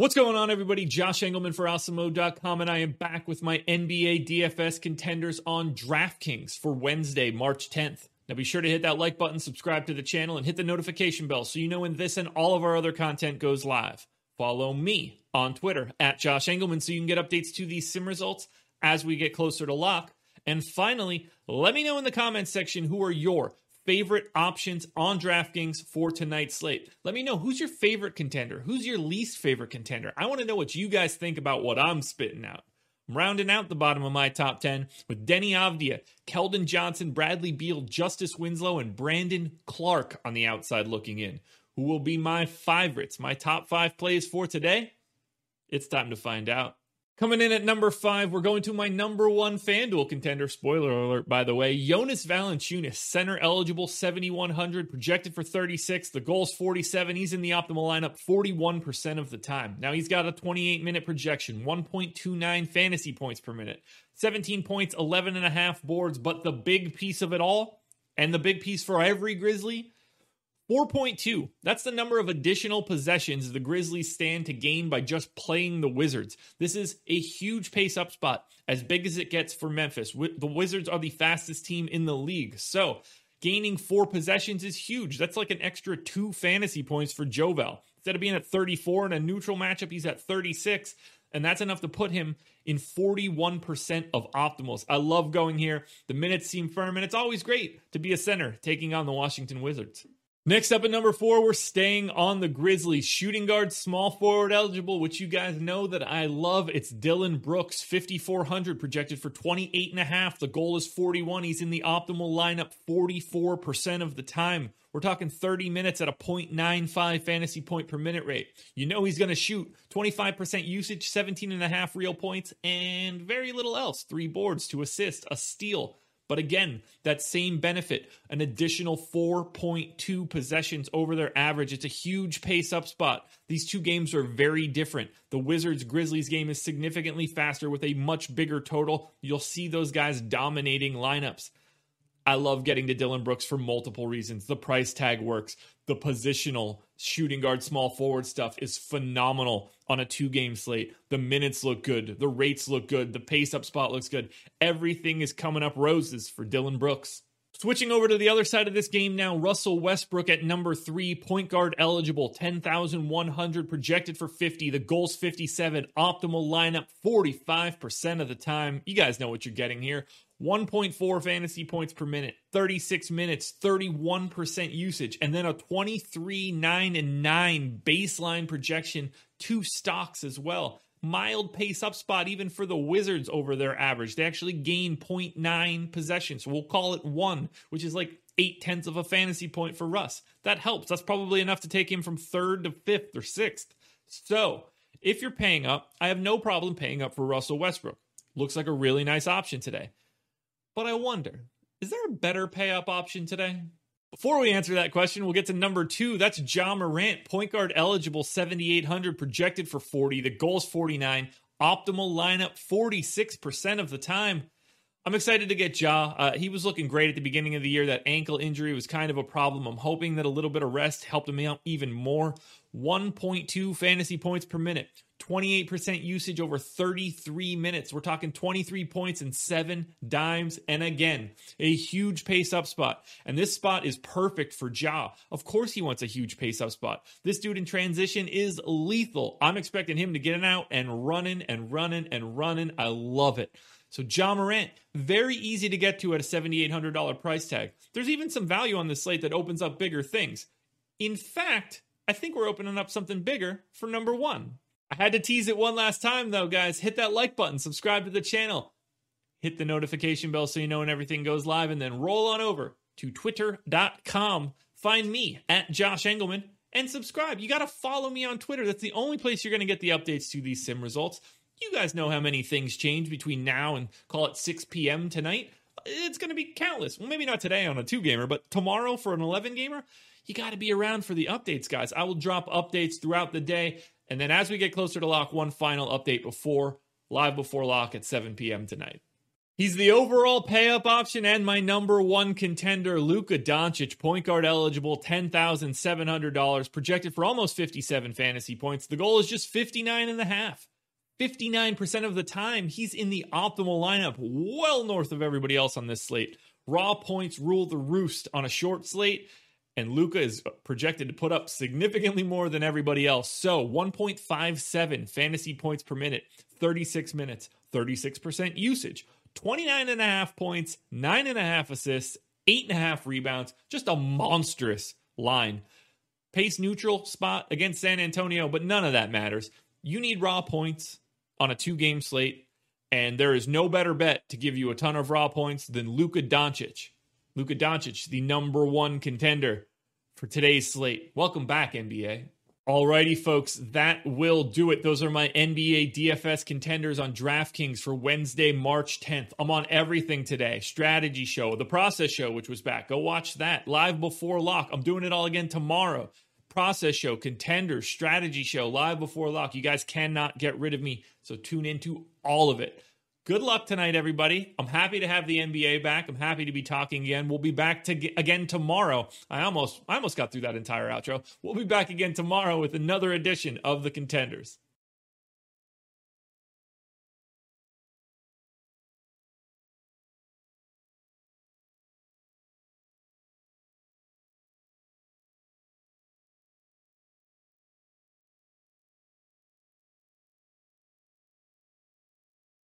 What's going on, everybody? Josh Engleman for Awesemo.com, and I am back with my NBA DFS contenders on DraftKings for Wednesday, March 10th. Now be sure to hit that like button, subscribe to the channel, and hit the notification bell so you know when this and all of our other content goes live. Follow me on Twitter at Josh Engleman so you can get updates to these sim results as we get closer to lock. And finally, let me know in the comments section who are your favorite options on DraftKings for tonight's slate. Let me know who's your favorite contender, who's your least favorite contender. I want to know what you guys think about what I'm spitting out. I'm rounding out the bottom of my top 10 with Deni Avdija, Keldon Johnson, Bradley Beal, Justice Winslow, and Brandon Clarke on the outside looking in. Who will be my favorites, my top five plays for today? It's time to find out. Coming in at number five, we're going to my number one FanDuel contender. Spoiler alert, by the way. Jonas Valanciunas, center eligible, 7,100, projected for 36. The goal's 47. He's in the optimal lineup 41% of the time. Now he's got a 28 minute projection, 1.29 fantasy points per minute, 17 points, 11 and a half boards. But the big piece of it all, and the big piece for every Grizzly, 4.2. That's the number of additional possessions the Grizzlies stand to gain by just playing the Wizards. This is a huge pace up spot, as big as it gets for Memphis. The Wizards are the fastest team in the league. So, gaining four possessions is huge. That's like an extra two fantasy points for Jovel. Instead of being at 34 in a neutral matchup, he's at 36 and that's enough to put him in 41% of optimals. I love going here. The minutes seem firm, and it's always great to be a center taking on the Washington Wizards. Next up at number four, we're staying on the Grizzlies. Shooting guard, small forward eligible, which you guys know that I love. It's Dillon Brooks, 5,400 projected for 28 and a half. The goal is 41. He's in the optimal lineup 44% of the time. We're talking 30 minutes at a 0.95 fantasy point per minute rate. You know he's going to shoot 25% usage, 17 and a half real points, and very little else. Three boards to assist, a steal, but again, that same benefit, an additional 4.2 possessions over their average. It's a huge pace up spot. These two games are very different. The Wizards Grizzlies game is significantly faster with a much bigger total. You'll see those guys dominating lineups. I love getting to Dillon Brooks for multiple reasons. The price tag works. The positional shooting guard, small forward stuff is phenomenal on a two game slate. The minutes look good. The rates look good. The pace up spot looks good. Everything is coming up roses for Dillon Brooks. Switching over to the other side of this game now, Russell Westbrook at number three, point guard eligible, 10,100, projected for 50. The goal's 57, optimal lineup 45% of the time. You guys know what you're getting here. 1.4 fantasy points per minute, 36 minutes, 31% usage, and then a 23, 9, and 9 baseline projection, two stocks as well. Mild pace up spot even for the Wizards over their average. They actually gain 0.9 possessions. We'll call it one, which is like eight tenths of a fantasy point for Russ. That helps. That's probably enough to take him from third to fifth or sixth. So if you're paying up, I have no problem paying up for Russell Westbrook. Looks like a really nice option today. But I wonder, is there a better pay up option today? Before we answer that question, we'll get to number two. That's Ja Morant, point guard eligible, 7,800, projected for 40. The goal's 49. Optimal lineup, 46% of the time. I'm excited to get Ja. Uh, he was looking great at the beginning of the year. That ankle injury was kind of a problem. I'm hoping that a little bit of rest helped him out even more. 1.2 fantasy points per minute, 28% usage over 33 minutes. We're talking 23 points and seven dimes. And again, a huge pace up spot. And this spot is perfect for Ja. Of course, he wants a huge pace up spot. This dude in transition is lethal. I'm expecting him to get it out and running and running and running. I love it. So, Ja Morant, very easy to get to at a $7,800 price tag. There's even some value on this slate that opens up bigger things. In fact, I think we're opening up something bigger for number one. I had to tease it one last time though, guys. Hit that like button, subscribe to the channel, hit the notification bell so you know when everything goes live, and then roll on over to twitter.com. Find me at Josh Engleman and subscribe. You got to follow me on Twitter. That's the only place you're going to get the updates to these sim results. You guys know how many things change between now and call it 6 p.m. tonight. It's going to be countless. Well, maybe not today on a two gamer, but tomorrow for an 11 gamer you got to be around for the updates, guys. I will drop updates throughout the day. And then as we get closer to lock, one final update before live before lock at 7 p.m. tonight. He's the overall pay up option and my number one contender, Luka Doncic, point guard eligible, $10,700, projected for almost 57 fantasy points. The goal is just 59 and a half. 59% of the time, he's in the optimal lineup, well north of everybody else on this slate. Raw points rule the roost on a short slate, and Luka is projected to put up significantly more than everybody else. So 1.57 fantasy points per minute, 36 minutes, 36% usage. 29 and a half points, nine and a half assists, eight and a half rebounds. Just a monstrous line. Pace neutral spot against San Antonio, but none of that matters. You need raw points on a two game slate, and there is no better bet to give you a ton of raw points than Luka Doncic. Luka Doncic, the number one contender for today's slate. Welcome back, NBA. Alrighty, folks, that will do it. Those are my NBA DFS contenders on DraftKings for Wednesday, March 10th. I'm on everything today strategy show, the process show, which was back. Go watch that live before lock. I'm doing it all again tomorrow. Process show, contenders, strategy show, live before lock. You guys cannot get rid of me. So tune into all of it. Good luck tonight, everybody. I'm happy to have the NBA back. I'm happy to be talking again. We'll be back to again tomorrow. I almost I almost got through that entire outro. We'll be back again tomorrow with another edition of the Contenders.